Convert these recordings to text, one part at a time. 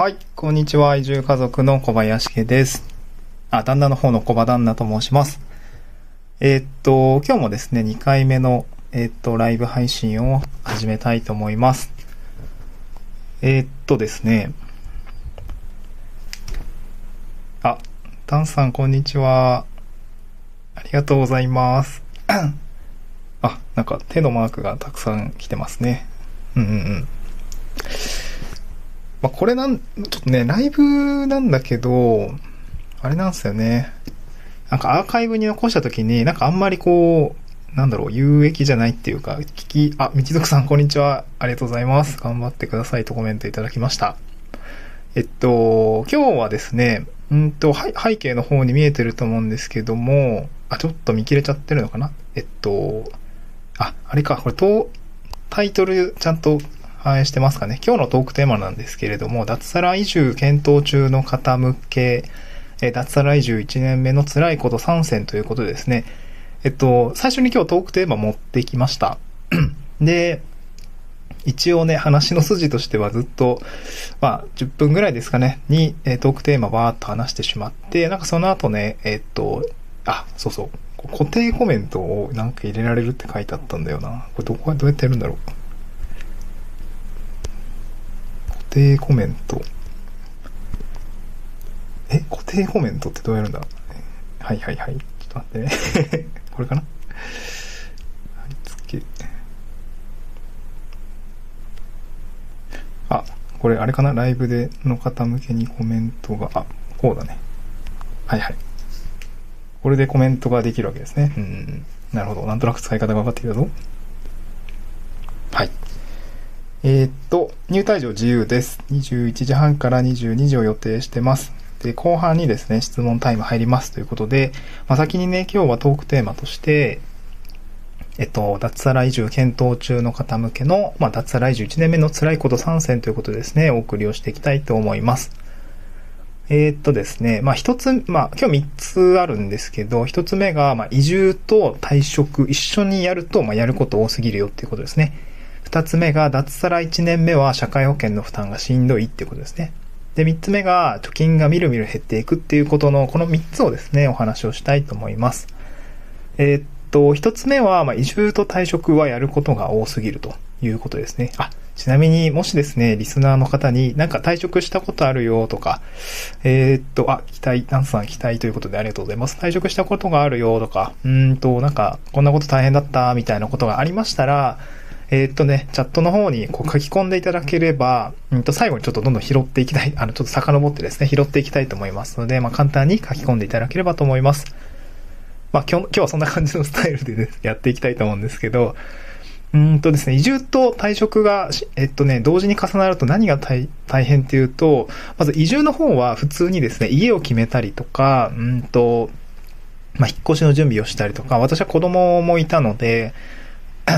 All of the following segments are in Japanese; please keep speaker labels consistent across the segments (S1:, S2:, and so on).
S1: はい、こんにちは。移住家族の小林家です。あ、旦那の方の小場旦那と申します。えーっと、今日もですね、2回目の、えーっと、ライブ配信を始めたいと思います。えーっとですね、あ、ダンさん、こんにちは。ありがとうございます。あ、なんか手のマークがたくさん来てますね。うんうんうん。まあ、これなん、ちょっとね、ライブなんだけど、あれなんですよね。なんかアーカイブに残した時に、なんかあんまりこう、なんだろう、有益じゃないっていうか、聞き、あ、道族さんこんにちは。ありがとうございます。頑張ってくださいとコメントいただきました。えっと、今日はですね、うんと、背景の方に見えてると思うんですけども、あ、ちょっと見切れちゃってるのかな？えっと、あ、あれか、これ、と、タイトルちゃんと反映してますかね。今日のトークテーマなんですけれども、脱サラ移住検討中の方向け、え脱サラ移住1年目の辛いこと3選ということですね、えっと、最初に今日トークテーマ持ってきました。で、一応ね、話の筋としてはずっと、まあ、10分ぐらいですかね、に、えトークテーマバーっと話してしまって、なんかその後ね、えっと、あ、そうそう、こう固定コメントをなんか入れられるって書いてあったんだよな。これどこ、どうやってやるんだろう。固定コメント。え、固定コメントってどうやるんだ？はいはいはい。ちょっと待ってね。これかな？はい、つけ。あ、これあれかな？ライブでの方向けにコメントが、あ、こうだね。はいはい。これでコメントができるわけですね。うん。なるほど。なんとなく使い方が分かってきたぞ。えーっと、入退場自由です。21時半から22時を予定してます。で、後半にですね、質問タイム入りますということで、まあ、先にね、今日はトークテーマとして、えっと、脱サラ移住検討中の方向けの、まあ、脱サラ移住1年目の辛いこと3選ということでですね、お送りをしていきたいと思います。えーっとですね、まあ一つ、まあ今日3つあるんですけど、一つ目が、まあ移住と退職一緒にやると、まあやること多すぎるよっていうことですね。二つ目が、脱サラ1年目は社会保険の負担がしんどいっていうことですね。で、三つ目が、貯金がみるみる減っていくっていうことの、この三つをですね、お話をしたいと思います。えーっと、一つ目は、まあ、移住と退職はやることが多すぎるということですね。あ、ちなみにもしですね、リスナーの方になんか退職したことあるよとか、えーっと、あ、期待、ダンスさん期待ということでありがとうございます。退職したことがあるよとか、うんと、なんか、こんなこと大変だったみたいなことがありましたら、えーっとね、チャットの方にこう書き込んでいただければ、うんと、最後にちょっとどんどん拾っていきたい、あの、ちょっと遡ってですね、拾っていきたいと思いますので、まあ、簡単に書き込んでいただければと思います。まあ、今日、今日はそんな感じのスタイルで、ね、やっていきたいと思うんですけど、うんとですね、移住と退職が、えっとね、同時に重なると何が大変っていうと、まず移住の方は普通にですね、家を決めたりとか、うんと、まあ、引っ越しの準備をしたりとか、私は子供もいたので、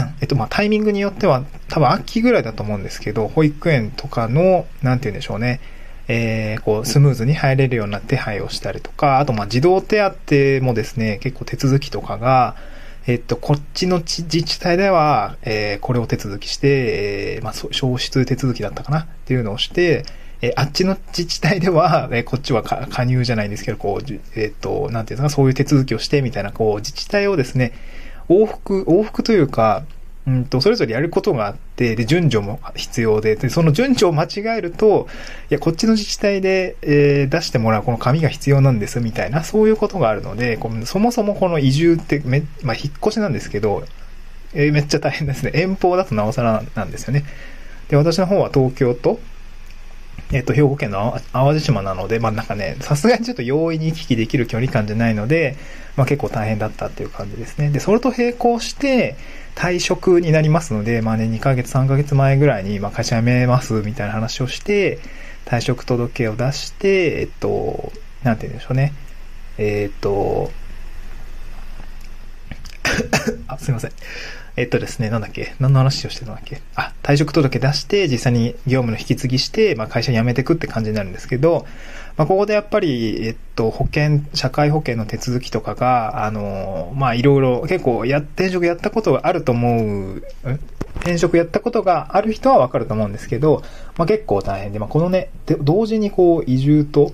S1: えっと、ま、タイミングによっては、多分秋ぐらいだと思うんですけど、保育園とかの、なんて言うんでしょうね、えー、こう、スムーズに入れるような手配をしたりとか、あと、ま、児童手当もですね、結構手続きとかが、えっと、こっちの自治体では、えー、これを手続きして、えー、まあ、消失手続きだったかなっていうのをして、えーあっちの自治体では、えーこっちは加入じゃないんですけど、こう、じえっと、なんていうんですか、そういう手続きをして、みたいな、こう、自治体をですね、往復、往復というか、うんと、それぞれやることがあって、で、順序も必要で、で、その順序を間違えると、いや、こっちの自治体で、えー出してもらうこの紙が必要なんです、みたいな、そういうことがあるので、このそもそもこの移住ってめ、まあ、引っ越しなんですけど、えーめっちゃ大変ですね。遠方だとなおさらなんですよね。で、私の方は東京と、えっと、兵庫県の淡路島なので、まあなんかね、さすがにちょっと容易に行き来できる距離感じゃないので、まあ結構大変だったっていう感じですね。で、それと並行して、退職になりますので、まあね、2ヶ月、3ヶ月前ぐらいに、まあ会社辞めますみたいな話をして、退職届を出して、えっと、なんて言うんでしょうね。えっと、あ、すいません。えっとですね、なんだっけ？何の話をしてたんだっけ？あ、退職届出して、実際に業務の引き継ぎして、まあ会社辞めていくって感じになるんですけど、まあここでやっぱり、えっと、保険、社会保険の手続きとかが、あの、まあいろいろ、結構や、転職やったことがあると思う、転職やったことがある人はわかると思うんですけど、まあ、結構大変で、まあ、このね、同時にこう移住と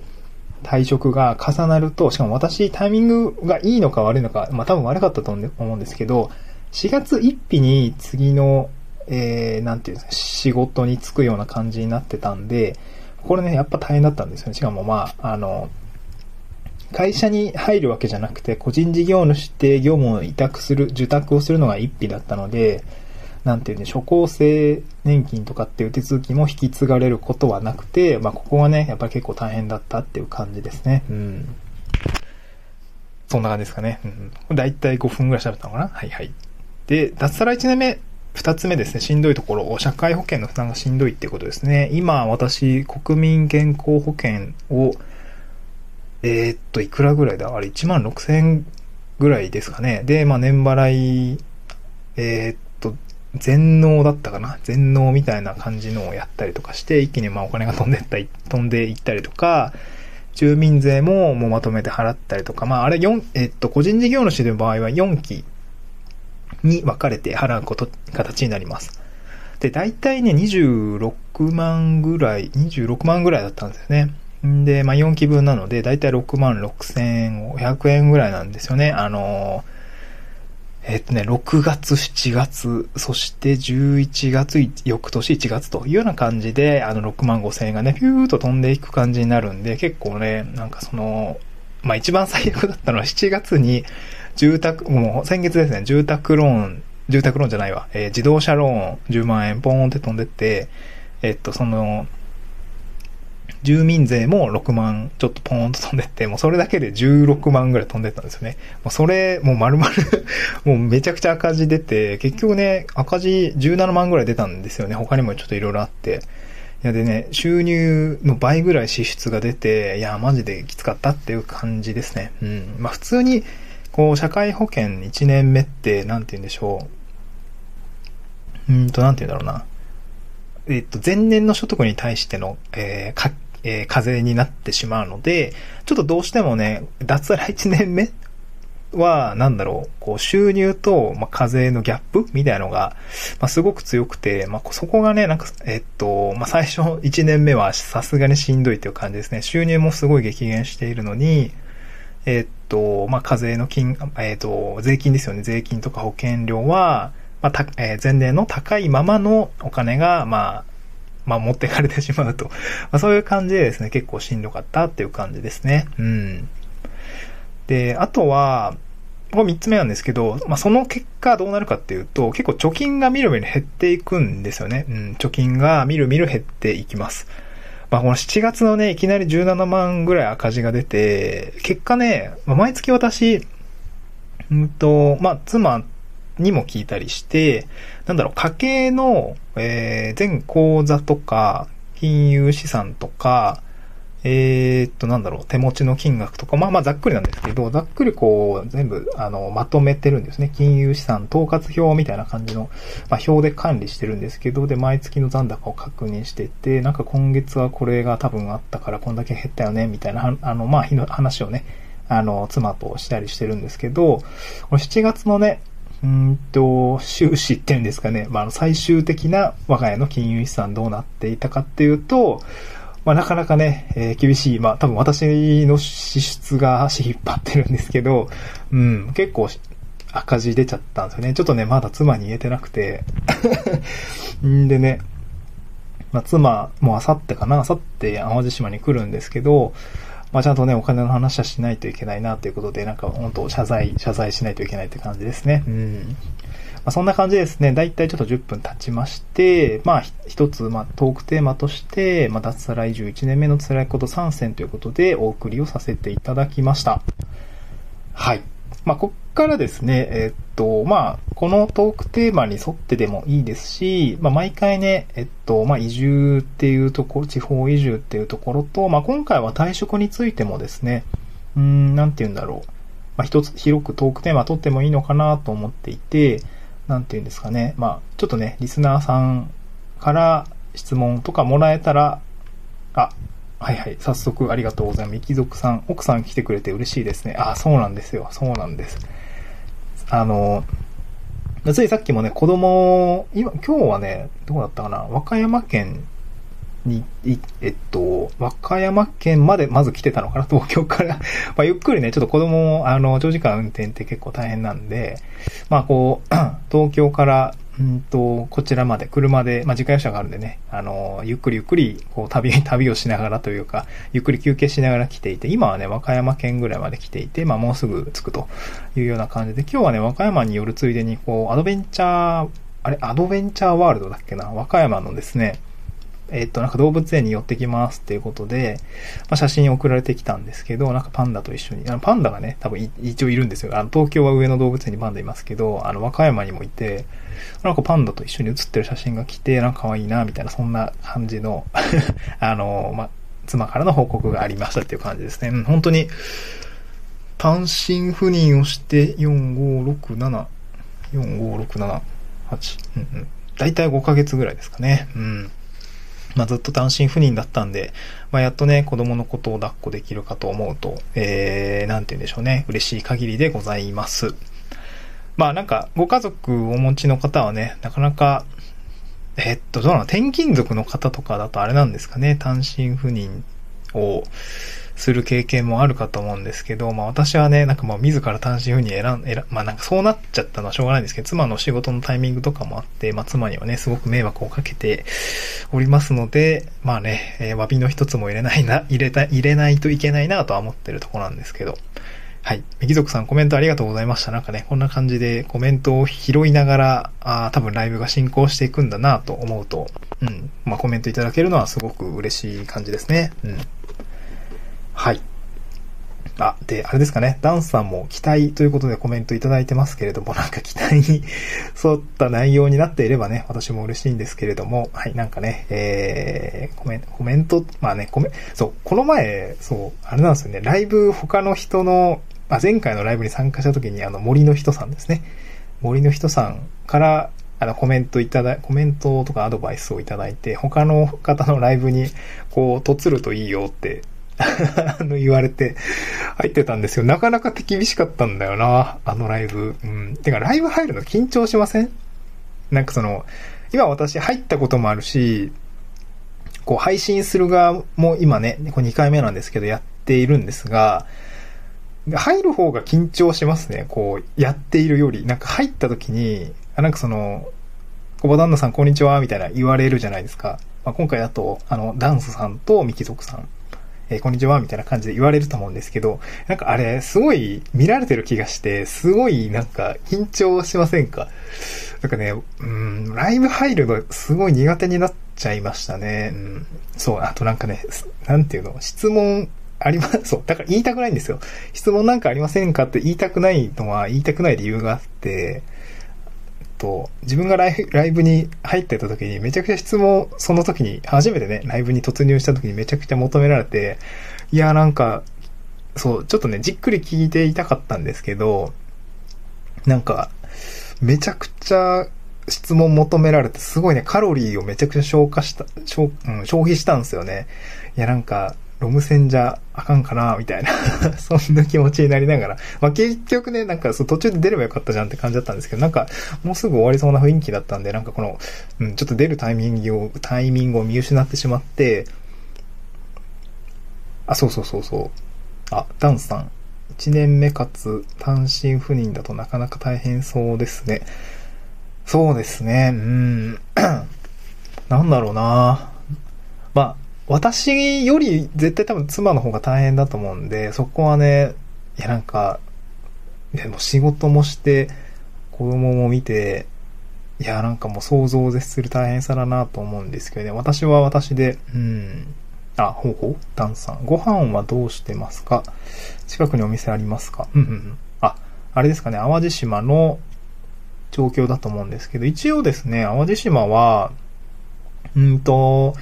S1: 退職が重なると、しかも私タイミングがいいのか悪いのか、まあ、多分悪かったと思うんですけど、4月1日に次の、えー、なんていうんですか、仕事に就くような感じになってたんで、これね、やっぱ大変だったんですよね。しかもまあ、あの、会社に入るわけじゃなくて、個人事業主って業務を委託する、受託をするのが一匹だったので、なんていうんで、初行性年金とかっていう手続きも引き継がれることはなくて、まあ、ここはね、やっぱり結構大変だったっていう感じですね。うん。そんな感じですかね。うん。だいたい5分ぐらい喋ったのかなはいはい。で、脱サラ1年目、2つ目ですね、しんどいところ、社会保険の負担がしんどいっていうことですね。今、私、国民健康保険をえー、っと、いくらぐらいだ？あれ、1万6千ぐらいですかね。で、まあ、年払い、えー、っと、全納だったかな？全納みたいな感じのをやったりとかして、一気にまあお金が飛んでった、飛んでいったりとか、住民税ももうまとめて払ったりとか、まああれ4、えっと、個人事業主の場合は4期に分かれて払うこと、形になります。で、大体ね、26万ぐらい、26万ぐらいだったんですよね。んで、まあ、4期分なので、だいたい6万6500円ぐらいなんですよね。あのえっとね、6月、7月、そして11月、翌年1月というような感じで、あの6万5千円がね、ピューと飛んでいく感じになるんで、結構ね、なんかその、まあ一番最悪だったのは7月に住宅、もう先月ですね、住宅ローン、住宅ローンじゃないわ、えー、自動車ローン10万円ポーンって飛んでって、えっと、その、住民税も6万ちょっとポーンと飛んでって、もうそれだけで16万ぐらい飛んでったんですよね。もうそれ、もう丸々 もうめちゃくちゃ赤字出て、結局ね、赤字17万ぐらい出たんですよね。他にもちょっといろいろあって。いやでね、収入の倍ぐらい支出が出て、いや、マジできつかったっていう感じですね。うん。まあ普通に、こう、社会保険1年目って、なんて言うんでしょう。うんと、なんて言うんだろうな。えっと、前年の所得に対しての、えー、えー、風になってしまうので、ちょっとどうしてもね、脱サラ1年目は、なんだろう、こう、収入と、まあ、課税のギャップみたいなのが、まあ、すごく強くて、まあ、そこがね、なんか、えっと、まあ、最初 1年目はさすがにしんどいという感じですね。収入もすごい激減しているのに、えっと、まあ、課税の金、えっと、税金ですよね。税金とか保険料は、まあ、た、えー、前年の高いままのお金が、まあ、まあ、持ってかれてしまうと。まあ、そういう感じでですね、結構しんどかったっていう感じですね。うん。で、あとは、これ三つ目なんですけど、まあ、その結果どうなるかっていうと、結構貯金がみるみる減っていくんですよね。うん、貯金がみるみる減っていきます。まあ、この7月のね、いきなり17万ぐらい赤字が出て、結果ね、まあ、毎月私、うんと、まあ、妻にも聞いたりして、なんだろう、家計の、えー、全口座とか、金融資産とか、えー、っと、なんだろう、手持ちの金額とか、まあまあざっくりなんですけど、ざっくりこう、全部、あの、まとめてるんですね。金融資産統括表みたいな感じの、まあ表で管理してるんですけど、で、毎月の残高を確認してて、なんか今月はこれが多分あったからこんだけ減ったよね、みたいな、あの、まあ、話をね、あの、妻としたりしてるんですけど、これ7月のね、うんと、収支っていうんですかね。まあ、最終的な我が家の金融資産どうなっていたかっていうと、まあ、なかなかね、えー、厳しい。まあ、多分私の支出が足引っ張ってるんですけど、うん、結構赤字出ちゃったんですよね。ちょっとね、まだ妻に言えてなくて。ん でね、まあ、妻、もうあさってかな、あさって淡路島に来るんですけど、まあ、ちゃんとね、お金の話はしないといけないなということで、なんか本当謝罪、謝罪しないといけないって感じですね。うん。まあ、そんな感じですね。だいたいちょっと10分経ちまして、まあ、一つ、まあ、トークテーマとして、まあ、脱サラ移住1年目の辛いこと3選ということでお送りをさせていただきました。はい。まあ、こっからですね、えっと、まあ、このトークテーマに沿ってでもいいですし、まあ、毎回ね、えっと、まあ、移住っていうところ、地方移住っていうところと、まあ、今回は退職についてもですね、うん、なんて言うんだろう。まあ、一つ広くトークテーマ取ってもいいのかなと思っていて、なんて言うんですかね。まあ、ちょっとね、リスナーさんから質問とかもらえたら、あ、はいはい。早速ありがとうございます。ミキ族さん、奥さん来てくれて嬉しいですね。あ、そうなんですよ。そうなんです。あの、ついさっきもね、子供、今、今日はね、どこだったかな和歌山県に、えっと、和歌山県までまず来てたのかな東京から。まあ、ゆっくりね、ちょっと子供もあの、長時間運転って結構大変なんで、まあ、こう、東京からうんと、こちらまで、車で、まあ、自家用車があるんでね、あの、ゆっくりゆっくり、こう、旅、旅をしながらというか、ゆっくり休憩しながら来ていて、今はね、和歌山県ぐらいまで来ていて、まあ、もうすぐ着くというような感じで、今日はね、和歌山に寄るついでに、こう、アドベンチャー、あれ、アドベンチャーワールドだっけな和歌山のですね、えっと、なんか動物園に寄ってきますっていうことで、まあ、写真送られてきたんですけど、なんかパンダと一緒に、あのパンダがね、多分一応いるんですよ。あの、東京は上野動物園にパンダいますけど、あの、和歌山にもいて、なんかパンダと一緒に写ってる写真が来て、なんか可愛いな、みたいな、そんな感じの あの、まあ、妻からの報告がありましたっていう感じですね。うん、本当に、単身赴任をして、4、5、6、7、4、5、6、7、8、うんうん。だいたい5ヶ月ぐらいですかね。うん。まあ、ずっと単身赴任だったんで、まあ、やっとね、子供のことを抱っこできるかと思うと、えー、なんて言うんでしょうね。嬉しい限りでございます。まあ、なんか、ご家族をお持ちの方はね、なかなか、えっと、どうなの？転勤族の方とかだとあれなんですかね。単身赴任をする経験もあるかと思うんですけど、まあ私はね、なんかまあ自ら単身赴任選ん、選まあなんかそうなっちゃったのはしょうがないんですけど、妻の仕事のタイミングとかもあって、まあ妻にはね、すごく迷惑をかけておりますので、まあね、えー、詫びの一つも入れないな、入れた、入れないといけないなとは思ってるとこなんですけど。はい。ミキ族さんコメントありがとうございました。なんかね、こんな感じでコメントを拾いながら、あ多分ライブが進行していくんだなと思うと、うん。まあコメントいただけるのはすごく嬉しい感じですね。うん。はい。あ、で、あれですかね、ダンスさんも期待ということでコメントいただいてますけれども、なんか期待に沿った内容になっていればね、私も嬉しいんですけれども、はい、なんかね、えー、コメント、コメント、まあね、コメ、そう、この前、そう、あれなんですよね、ライブ他の人の、あ、前回のライブに参加した時に、あの、森の人さんですね。森の人さんから、あの、コメントいただ、コメントとかアドバイスをいただいて、他の方のライブに、こう、とつるといいよってあの、言われて入ってたんですよ。なかなか手厳しかったんだよな、あのライブ。うん。てか、ライブ入るの緊張しません？なんかその、今私入ったこともあるし、こう配信する側も今ね、これ2回目なんですけどやっているんですが、入る方が緊張しますね。こう、やっているより。なんか入った時に、あなんかその、小場旦那さんこんにちは、みたいな言われるじゃないですか。まあ、今回だと、あの、ダンスさんとミキ族さんえー、こんにちは、みたいな感じで言われると思うんですけど、なんかあれ、すごい見られてる気がして、すごいなんか緊張しませんか？なんかね、うん、ライブ入るのすごい苦手になっちゃいましたね。うん、そう、あとなんかね、なんていうの、質問あります、そう、だから言いたくないんですよ。質問なんかありませんか？って言いたくないのは言いたくない理由があって、と、自分がライライブに入ってた時にめちゃくちゃ質問、その時に、初めてね、ライブに突入した時にめちゃくちゃ求められて、いや、なんか、そう、ちょっとね、じっくり聞いていたかったんですけど、なんか、めちゃくちゃ質問求められて、すごいね、カロリーをめちゃくちゃ消化した、消,、うん、消費したんですよね。いや、なんか、ロム線じゃあかんかな、みたいな そんな気持ちになりながら。まあ、結局ね、なんかそう途中で出ればよかったじゃんって感じだったんですけど、なんかもうすぐ終わりそうな雰囲気だったんで、なんかこの、うん、ちょっと出るタイミングを、タイミングを見失ってしまって、あ、そうそうそうそう。あ、ダンさん。1年目かつ単身赴任だとなかなか大変そうですね。そうですね。うん。なんだろうな。まあ、私より絶対多分妻の方が大変だと思うんで、そこはね、いやなんか、でも仕事もして、子供も見て、いやなんかもう想像を絶する大変さだなと思うんですけどね、私は私で、うん、あ、ほうほう。ダンさん。ご飯はどうしてますか？近くにお店ありますか？うんうんうん。あ、あれですかね、淡路島の状況だと思うんですけど、一応ですね、淡路島は、うんと、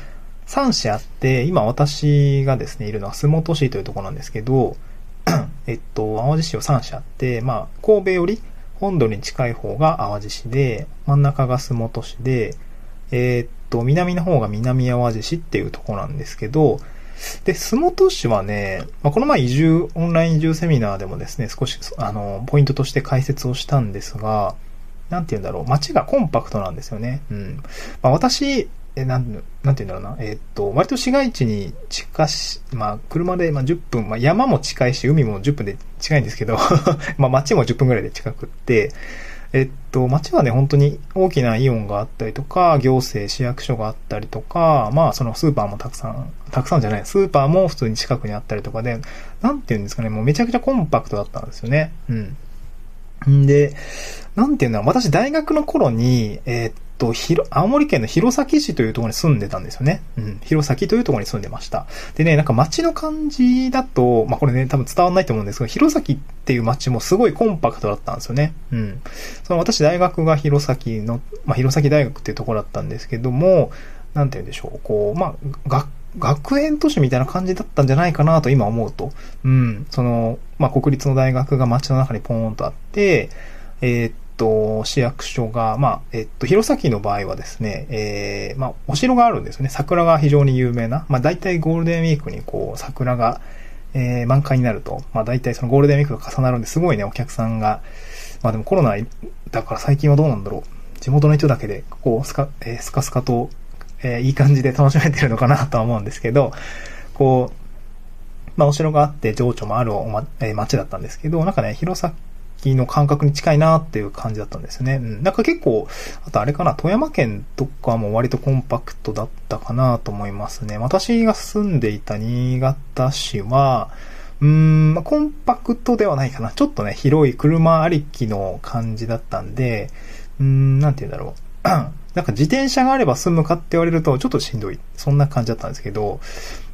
S1: 3市あって、今私がですね、いるのは洲本市というところなんですけど、えっと、淡路市は3市あって、まあ、神戸より本土に近い方が淡路市で、真ん中が洲本市で、えー、っと、南の方が南淡路市っていうところなんですけど、で、洲本市はね、まあ、この前移住、オンライン移住セミナーでもですね、少し、あの、ポイントとして解説をしたんですが、なんて言うんだろう、街がコンパクトなんですよね。うん。まあ、私、え、なん、なんて言うんだろうな。えー、っと、割と市街地に近し、まあ、車で、まあ、10分、まあ、山も近いし、海も10分で近いんですけど まあ、街も10分ぐらいで近くって、えっと、街はね、本当に大きなイオンがあったりとか、行政、市役所があったりとか、まあ、そのスーパーもたくさん、たくさんじゃない、スーパーも普通に近くにあったりとかで、なんて言うんですかね、もうめちゃくちゃコンパクトだったんですよね。うん。んで、なんていうんだろう、私大学の頃に、えー、っと、ひろ、青森県の弘前市というところに住んでたんですよね。うん。弘前というところに住んでました。でね、なんか街の感じだと、まあ、これね、多分伝わんないと思うんですけど、弘前っていう街もすごいコンパクトだったんですよね。うん。その私大学が弘前の、まあ、弘前大学っていうところだったんですけども、なんて言うんでしょう、こう、まあ、学学園都市みたいな感じだったんじゃないかなと今思うと。うん。その、まあ、国立の大学が街の中にポーンとあって、えー、っと、市役所が、まあ、えっと、弘前の場合はですね、えー、まあ、お城があるんですよね。桜が非常に有名な。まあ、大体ゴールデンウィークにこう、桜が、えー、満開になると、まあ、大体そのゴールデンウィークと重なるんで、すごいね、お客さんが、まあ、でもコロナだから最近はどうなんだろう。地元の人だけで、こう、スカ、えー、スカスカと、えー、いい感じで楽しめてるのかなとは思うんですけど、こう、まあ、お城があって、情緒もあるおま、えー、街だったんですけど、なんかね、弘前の感覚に近いなっていう感じだったんですね。うん。なんか結構、あとあれかな、富山県とかも割とコンパクトだったかなと思いますね。私が住んでいた新潟市は、うーん、まあ、コンパクトではないかな。ちょっとね、広い車ありきの感じだったんで、うーん、なんて言うんだろう。なんか自転車があれば済むかって言われるとちょっとしんどい。そんな感じだったんですけど、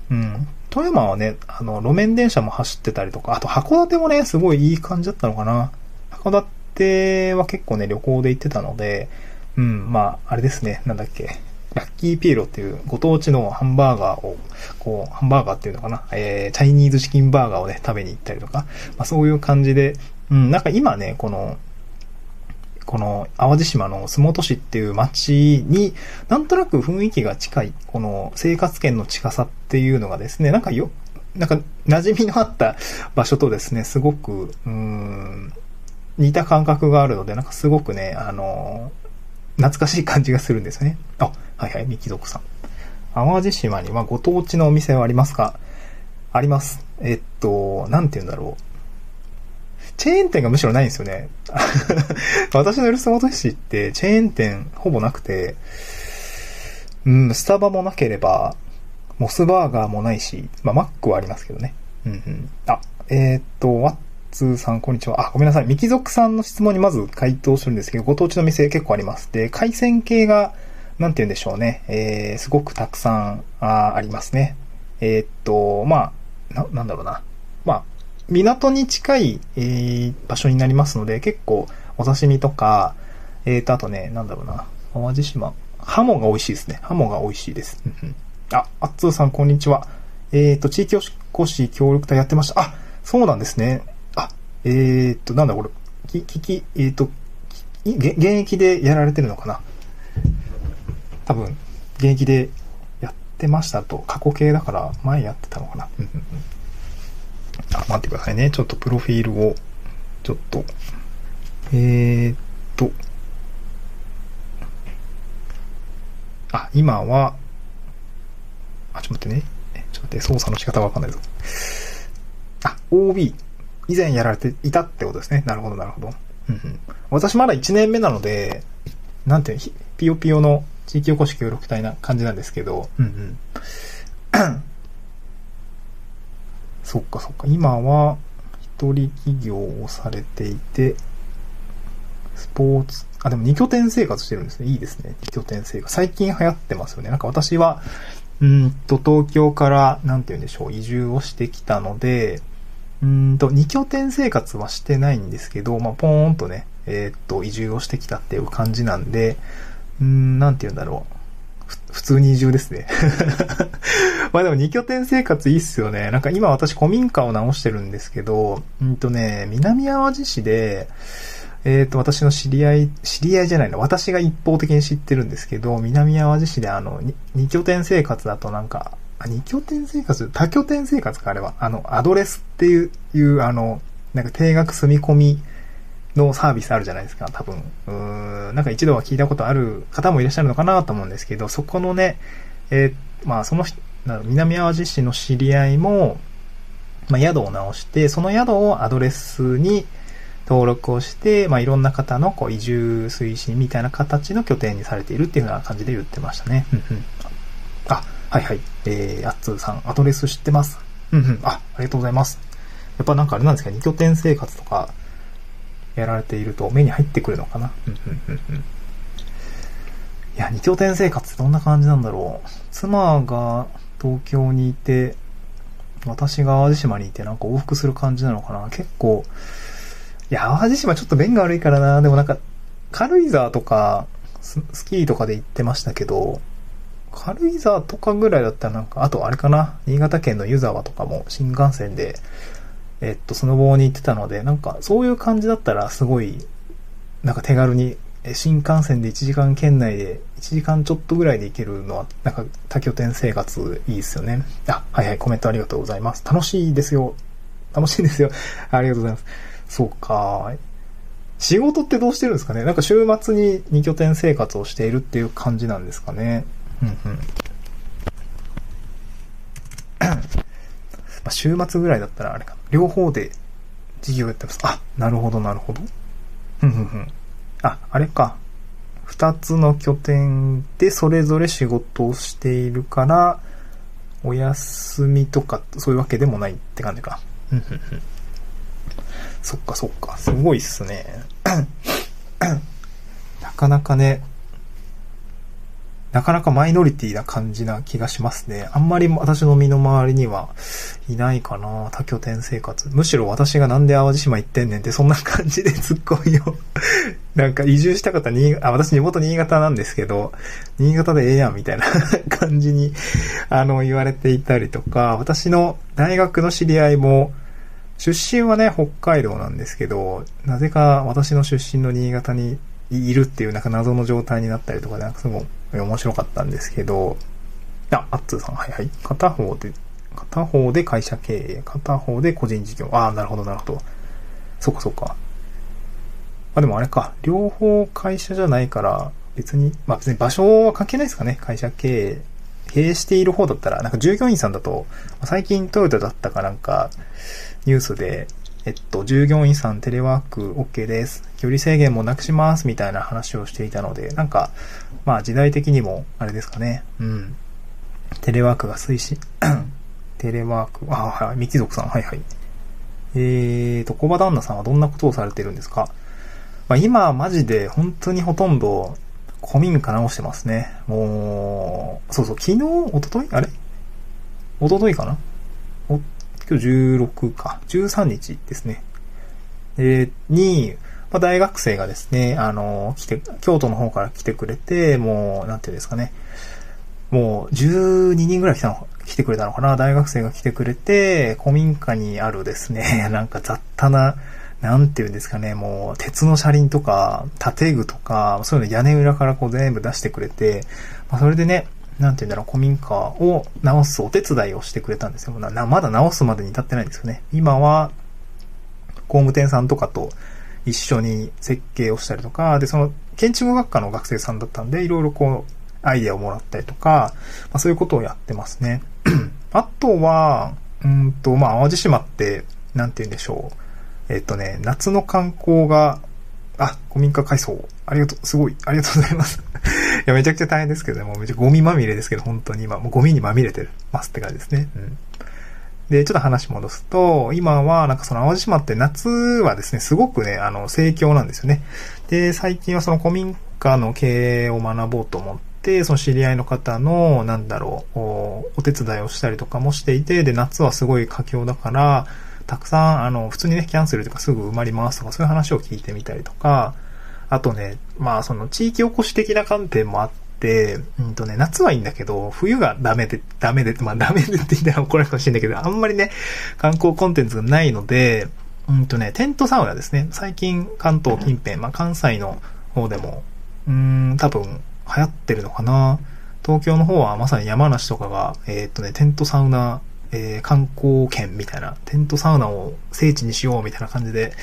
S1: うん。富山はね、あの、路面電車も走ってたりとか、あと函館もね、すごいいい感じだったのかな。函館は結構ね、旅行で行ってたので、うん、まあ、あれですね、なんだっけ、ラッキーピエロっていうご当地のハンバーガーを、こう、ハンバーガーっていうのかな、えー、チャイニーズチキンバーガーをね、食べに行ったりとか、まあそういう感じで、うん、なんか今ね、この、この淡路島の洲本市っていう街に、なんとなく雰囲気が近い、この生活圏の近さっていうのがですね、なんかよ、なんか馴染みのあった場所とですね、すごく、うん、似た感覚があるので、なんかすごくね、あの懐かしい感じがするんですよね。あ、はいはい、ミキ族さん。淡路島にはご当地のお店はありますか？あります。えっと、なんて言うんだろう。チェーン店がむしろないんですよね。私のいるスマート市ってチェーン店ほぼなくて、うん、スタバもなければ、モスバーガーもないし、まあ、マックはありますけどね。うんうん。あ、えー、っと、ワッツーさん、こんにちは。あ、ごめんなさい。ミキ族さんの質問にまず回答するんですけど、ご当地の店結構あります。で、海鮮系が、なんて言うんでしょうね。えー、すごくたくさんあありますね。えー、っと、まあ、な、なんだろうな。港に近い、えー、場所になりますので、結構お刺身とか、えーと、あとね、なんだろうな。淡路島。ハモが美味しいですね。ハモが美味しいです。あ、あっつーさん、こんにちは。えーと、地域おこし協力隊やってました。あ、そうなんですね。あ、えーと、なんだこれ。き、き、き、えーと、現役でやられてるのかな多分、現役でやってましたと、過去形だから前やってたのかな。あ、待ってくださいね。ちょっとプロフィールを、ちょっと、えー、っと、あ、今は、あ、ちょっと待ってね。ちょっと待って、操作の仕方がわかんないぞ。あ、OB。以前やられていたってことですね。なるほど、なるほど。うんうん、私まだ1年目なので、なんていうの、ピヨピヨの地域おこし協力隊な感じなんですけど、うんうん。そっかそっか。今は、一人起業をされていて、スポーツ、あ、でも二拠点生活してるんですね。いいですね。二拠点生活。最近流行ってますよね。なんか私は、うんと、東京から、なんて言うんでしょう、移住をしてきたので、うんと、二拠点生活はしてないんですけど、まあ、ポーンとね、えー、っと、移住をしてきたっていう感じなんで、うん、なんて言うんだろう。普通に移住ですね。まあでも二拠点生活いいっすよね。なんか今私古民家を直してるんですけど、うんとね、南淡路市で、えっ、ー、と、私の知り合い、知り合いじゃないの、私が一方的に知ってるんですけど、南淡路市であの、二拠点生活だとなんか、あ、二拠点生活？多拠点生活か、あれは。あの、アドレスっていう、いう、あの、なんか定額住み込みのサービスあるじゃないですか、多分。うーん、なんか一度は聞いたことある方もいらっしゃるのかなと思うんですけど、そこのね、えー、まあその、南淡路市の知り合いも、まあ宿を直して、その宿をアドレスに登録をして、まあいろんな方のこう移住推進みたいな形の拠点にされているっていうような感じで言ってましたね。うんうん。あ、はいはい。えー、アッツーさん、アドレス知ってます？うんうん。あ、ありがとうございます。やっぱなんかあれなんですか、2拠点生活とか、やられていると目に入ってくるのかな。いや、二拠点生活ってどんな感じなんだろう。妻が東京にいて、私が淡路島にいてなんか往復する感じなのかな。結構、いや、淡路島ちょっと便が悪いからな。でもなんか、軽井沢とか、スキーとかで行ってましたけど、軽井沢とかぐらいだったらなんか、あとあれかな、新潟県の湯沢とかも新幹線でえっと、スノボーに行ってたので、なんかそういう感じだったらすごい、なんか手軽に、新幹線で1時間圏内で、1時間ちょっとぐらいで行けるのは、なんか多拠点生活いいですよね。あ、はいはい、コメントありがとうございます。楽しいですよ。楽しいですよ。ありがとうございます。そうか。仕事ってどうしてるんですかね？なんか週末に2拠点生活をしているっていう感じなんですかね？うんうん。まあ、週末ぐらいだったらあれかな。両方で授業やってます。あ、なるほど、なるほど。ふんふんふん。あ、あれか。二つの拠点でそれぞれ仕事をしているから、お休みとかそういうわけでもないって感じか。ふんふんふん。そっかそっか。すごいっすね。なかなかね、なかなかマイノリティな感じな気がしますね。あんまり私の身の回りにはいないかな。多拠点生活。むしろ私がなんで淡路島行ってんねんってそんな感じで突っ込みを なんか移住した方に、あ、私地元新潟なんですけど、新潟でええやんみたいな 感じに、あの、言われていたりとか、私の大学の知り合いも、出身はね、北海道なんですけど、なぜか私の出身の新潟にいるっていうなんか謎の状態になったりとかで、なんかすごい面白かったんですけど、あ、アッツーさん、はいはい。片方で、片方で会社経営、片方で個人事業。ああ、なるほど、なるほど。そっかそっか。まあ、でもあれか。両方会社じゃないから、別に、まあ別に場所は関係ないですかね。会社経営。経営している方だったら、なんか従業員さんだと、最近トヨタだったかなんか、ニュースで、えっと、従業員さんテレワーク OK です。距離制限もなくしますみたいな話をしていたので、なんか、まあ時代的にも、あれですかね。うん。テレワークが推進。テレワーク、あ、はい、三木族さん、はいはい。えーと、小場旦那さんはどんなことをされてるんですか？まあ今、マジで本当にほとんど古民家直してますね。もう、そうそう、昨日、おととい？あれ？おとといかな？お、今日16か、13日ですね。えー、に、まあ、大学生がですね、あの、来て、京都の方から来てくれて、もう、なんていうんですかね、もう12人ぐらい来たの、来てくれたのかな大学生が来てくれて、古民家にあるですね、なんか雑多な、なんていうんですかね、もう、鉄の車輪とか、建具とか、そういうの屋根裏からこう全部出してくれて、まあ、それでね、なんて言うんだろう、古民家を直すお手伝いをしてくれたんですよ。まだ直すまでに至ってないんですよね。今は、工務店さんとかと一緒に設計をしたりとか、で、その建築学科の学生さんだったんで、いろいろこう、アイデアをもらったりとか、まあ、そういうことをやってますね。あとは、うんと、まあ、淡路島って、なんて言うんでしょう。えっとね、夏の観光が、あ、古民家改装。ありがとう、すごい、ありがとうございます。いや、めちゃくちゃ大変ですけど、もうめちゃゴミまみれですけど、本当に今、もうゴミにまみれてますって感じですね。うん。で、ちょっと話戻すと、今はなんかその淡路島って夏はですね、すごくね、あの、盛況なんですよね。で、最近はその古民家の経営を学ぼうと思って、その知り合いの方の、なんだろう、お手伝いをしたりとかもしていて、で、夏はすごい佳境だから、たくさん、あの、普通にね、キャンセルとかすぐ埋まりますとか、そういう話を聞いてみたりとか、あとね、まあ、その地域おこし的な観点もあっ、、うんとね、夏はいいんだけど、冬がダメで、ダメで、まあダメでって言ったら怒られるかもしれないけど、あんまりね、観光コンテンツがないので、うんとね、テントサウナですね。最近関東近辺、まあ関西の方でも、うん、多分流行ってるのかな。東京の方はまさに山梨とかが、えー、っとね、テントサウナ、えー、観光圏みたいな、テントサウナを聖地にしようみたいな感じで、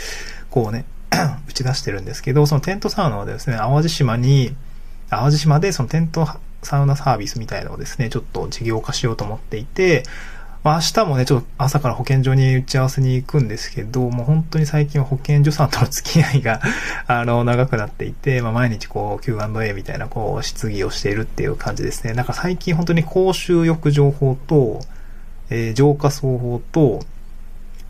S1: こうね、打ち出してるんですけど、そのテントサウナはですね、淡路島に、淡路島でそのテントサウナサービスみたいなのをですね、ちょっと事業化しようと思っていて、まあ、明日もね、ちょっと朝から保健所に打ち合わせに行くんですけど、もう本当に最近は保健所さんとの付き合いが あの、長くなっていて、まあ、毎日こう、Q&A みたいな、こう、質疑をしているっていう感じですね。なんか最近本当に公衆浴場法と、えー、浄化層法と、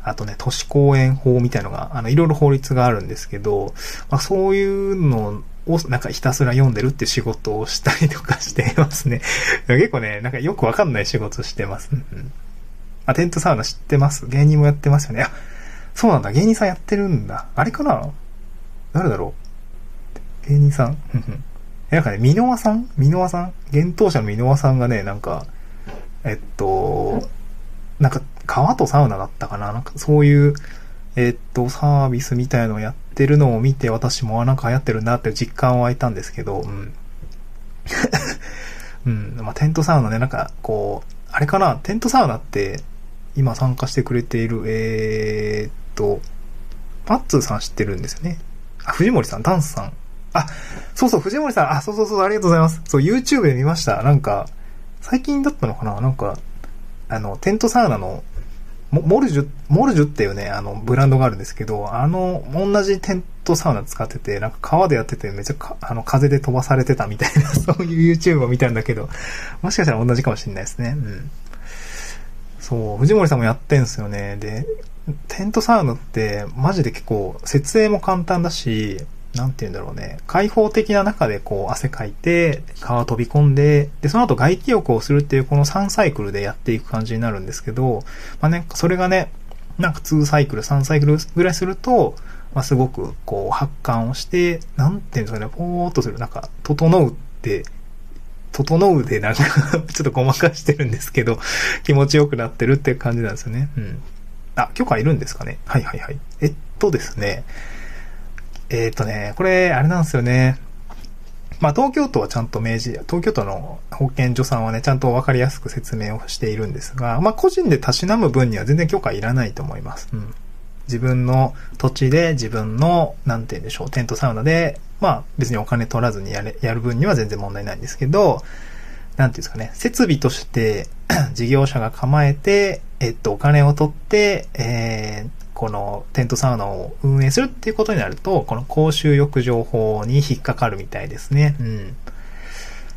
S1: あとね、都市公園法みたいのが、あの、いろいろ法律があるんですけど、まあ、そういうのを、なんかひたすら読んでるって仕事をしたりとかしてますね。結構ね、なんかよくわかんない仕事してます。うんあ、テントサウナ知ってます？芸人もやってますよね。あ、そうなんだ。芸人さんやってるんだ。あれかな？誰だろう？芸人さん？なんかね、ミノワさん？ミノワさん？幻冬者のミノワさんがね、なんか、えっと、なんか、川とサウナだったかな？なんか、そういう、えっと、サービスみたいのをやってるのを見て、私も、あ、なんか流行ってるなって実感湧いたんですけど、うん。うん、まあ、テントサウナね、なんか、こう、あれかな？テントサウナって、今参加してくれている、えー、っと、パッツーさん知ってるんですよね？あ、藤森さん、ダンスさん。あ、そうそう、藤森さん、あ、そうそうそう、ありがとうございます。そう、YouTube で見ました。なんか、最近だったのかな？なんか、あの、テントサウナの、モルジュ、モルジュっていうね、あの、ブランドがあるんですけど、あの、同じテントサウナ使ってて、なんか川でやっててめっちゃかあの、風で飛ばされてたみたいな、そういう YouTube を見たんだけど、もしかしたら同じかもしれないですね。うん。そう、藤森さんもやってんすよね。で、テントサウナってマジで結構設営も簡単だし、なんて言うんだろうね。開放的な中でこう汗かいて、川飛び込んで、で、その後外気浴をするっていうこの3サイクルでやっていく感じになるんですけど、まあね、それがね、なんか2サイクル、3サイクルぐらいすると、まあ、すごくこう発汗をして、なんていうんですかね、ぽーっとする、なんか、整うって整うでなんか ちょっとごまかしてるんですけど、気持ちよくなってるっていう感じなんですよね。うん。あ、許可いるんですかね？はいはいはい。えっとですね。えー、っとね、これ、あれなんですよね。まあ、東京都はちゃんと明示、東京都の保健所さんはね、ちゃんとわかりやすく説明をしているんですが、まあ、個人でたしなむ分には全然許可いらないと思います。うん。自分の土地で自分の、なんて言うんでしょう、テントサウナでまあ別にお金取らずにやれ、やる分には全然問題ないんですけど、なんていうんですかね、設備として 事業者が構えて、えっと、お金を取って、えー、このテントサウナを運営するっていうことになると、この公衆浴場法に引っかかるみたいですね。うん。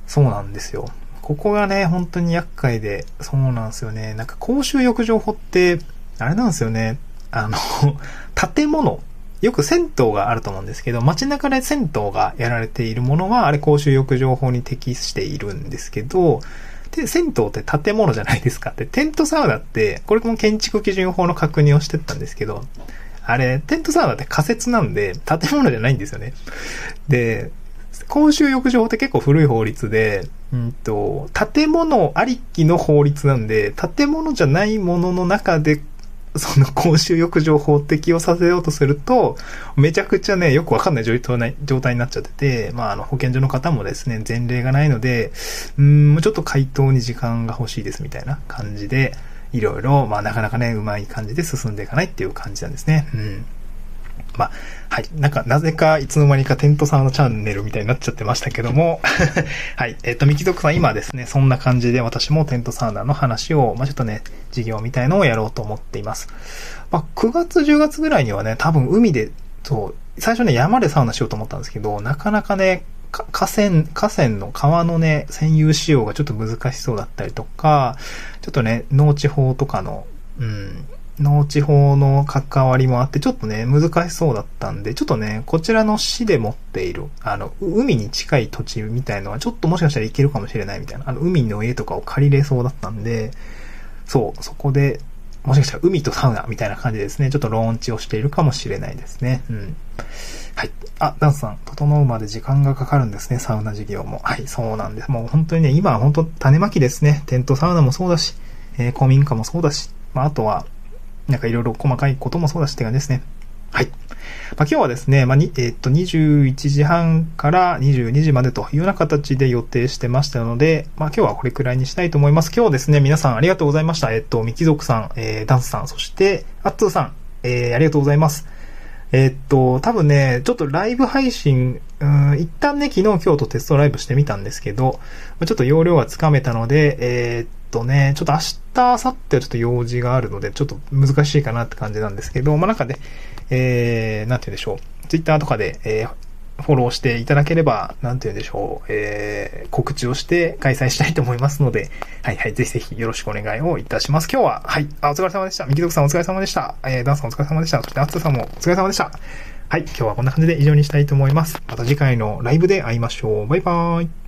S1: そうなんですよ。ここがね、本当に厄介で、そうなんですよね。なんか公衆浴場法って、あれなんですよね。あの 建物よく銭湯があると思うんですけど、街中で銭湯がやられているものは、あれ公衆浴場法に適しているんですけど、で、銭湯って建物じゃないですかって、テントサウナって、これも建築基準法の確認をしてったんですけど、あれ、テントサウナって仮設なんで、建物じゃないんですよね。で、公衆浴場って結構古い法律で、うんと、建物ありきの法律なんで、建物じゃないものの中でその公衆浴場法適用させようとすると、めちゃくちゃね、よくわかんない状態になっちゃってて、まあ、あの、保健所の方もですね、前例がないので、うん、もうちょっと回答に時間が欲しいですみたいな感じで、いろいろ、まあ、なかなかね、うまい感じで進んでいかないっていう感じなんですね。うん。まあ、はい。なんか、なぜか、いつの間にかテントサウナチャンネルみたいになっちゃってましたけども、はい。えっ、ー、と、ミキ族さん、今ですね、そんな感じで私もテントサウナの話を、まあ、ちょっとね、事業みたいのをやろうと思っています。まあ、9月、10月ぐらいにはね、多分海で、そう、最初ね、山でサウナしようと思ったんですけど、なかなかね、河川、河川の川のね、占有使用がちょっと難しそうだったりとか、ちょっとね、農地法とかの、うん、農地法の関わりもあって、ちょっとね、難しそうだったんで、ちょっとね、こちらの市で持っている、あの、海に近い土地みたいのは、ちょっともしかしたらいけるかもしれないみたいな、あの、海の家とかを借りれそうだったんで、そう、そこで、もしかしたら海とサウナみたいな感じですね、ちょっとローンチをしているかもしれないですね。うん。はい。あ、ダンスさん、整うまで時間がかかるんですね、サウナ事業も。はい、そうなんです。もう本当にね、今は本当種まきですね。テントサウナもそうだし、えー、古民家もそうだし、まあ、あとは、なんかいろいろ細かいこともそうだしって感じですね。はい。まあ、今日はですね、まあ、に、えー、っと、21時半から22時までというような形で予定してましたので、まあ、今日はこれくらいにしたいと思います。今日ですね、皆さんありがとうございました。えー、っと、ミキ族さん、えー、ダンスさん、そして、アッツーさん、えー、ありがとうございます。えーっと、多分ね、ちょっとライブ配信、うん、一旦ね、昨日、今日とテストライブしてみたんですけど、ちょっと容量がつかめたので、えーっとね、ちょっと明日、明後日はちょっと用事があるので、ちょっと難しいかなって感じなんですけど、まあ、なんかね、えー、なんて言うんでしょう。ツイッターとかで、えーフォローしていただければ、なんて言うんでしょう、えー、告知をして開催したいと思いますので、はいはい、ぜひぜひよろしくお願いをいたします。今日は、はい、あ、お疲れ様でした。ミキドクさんお疲れ様でした。えー、ダンさんお疲れ様でした。そして、アツさんもお疲れ様でした。はい、今日はこんな感じで以上にしたいと思います。また次回のライブで会いましょう。バイバーイ。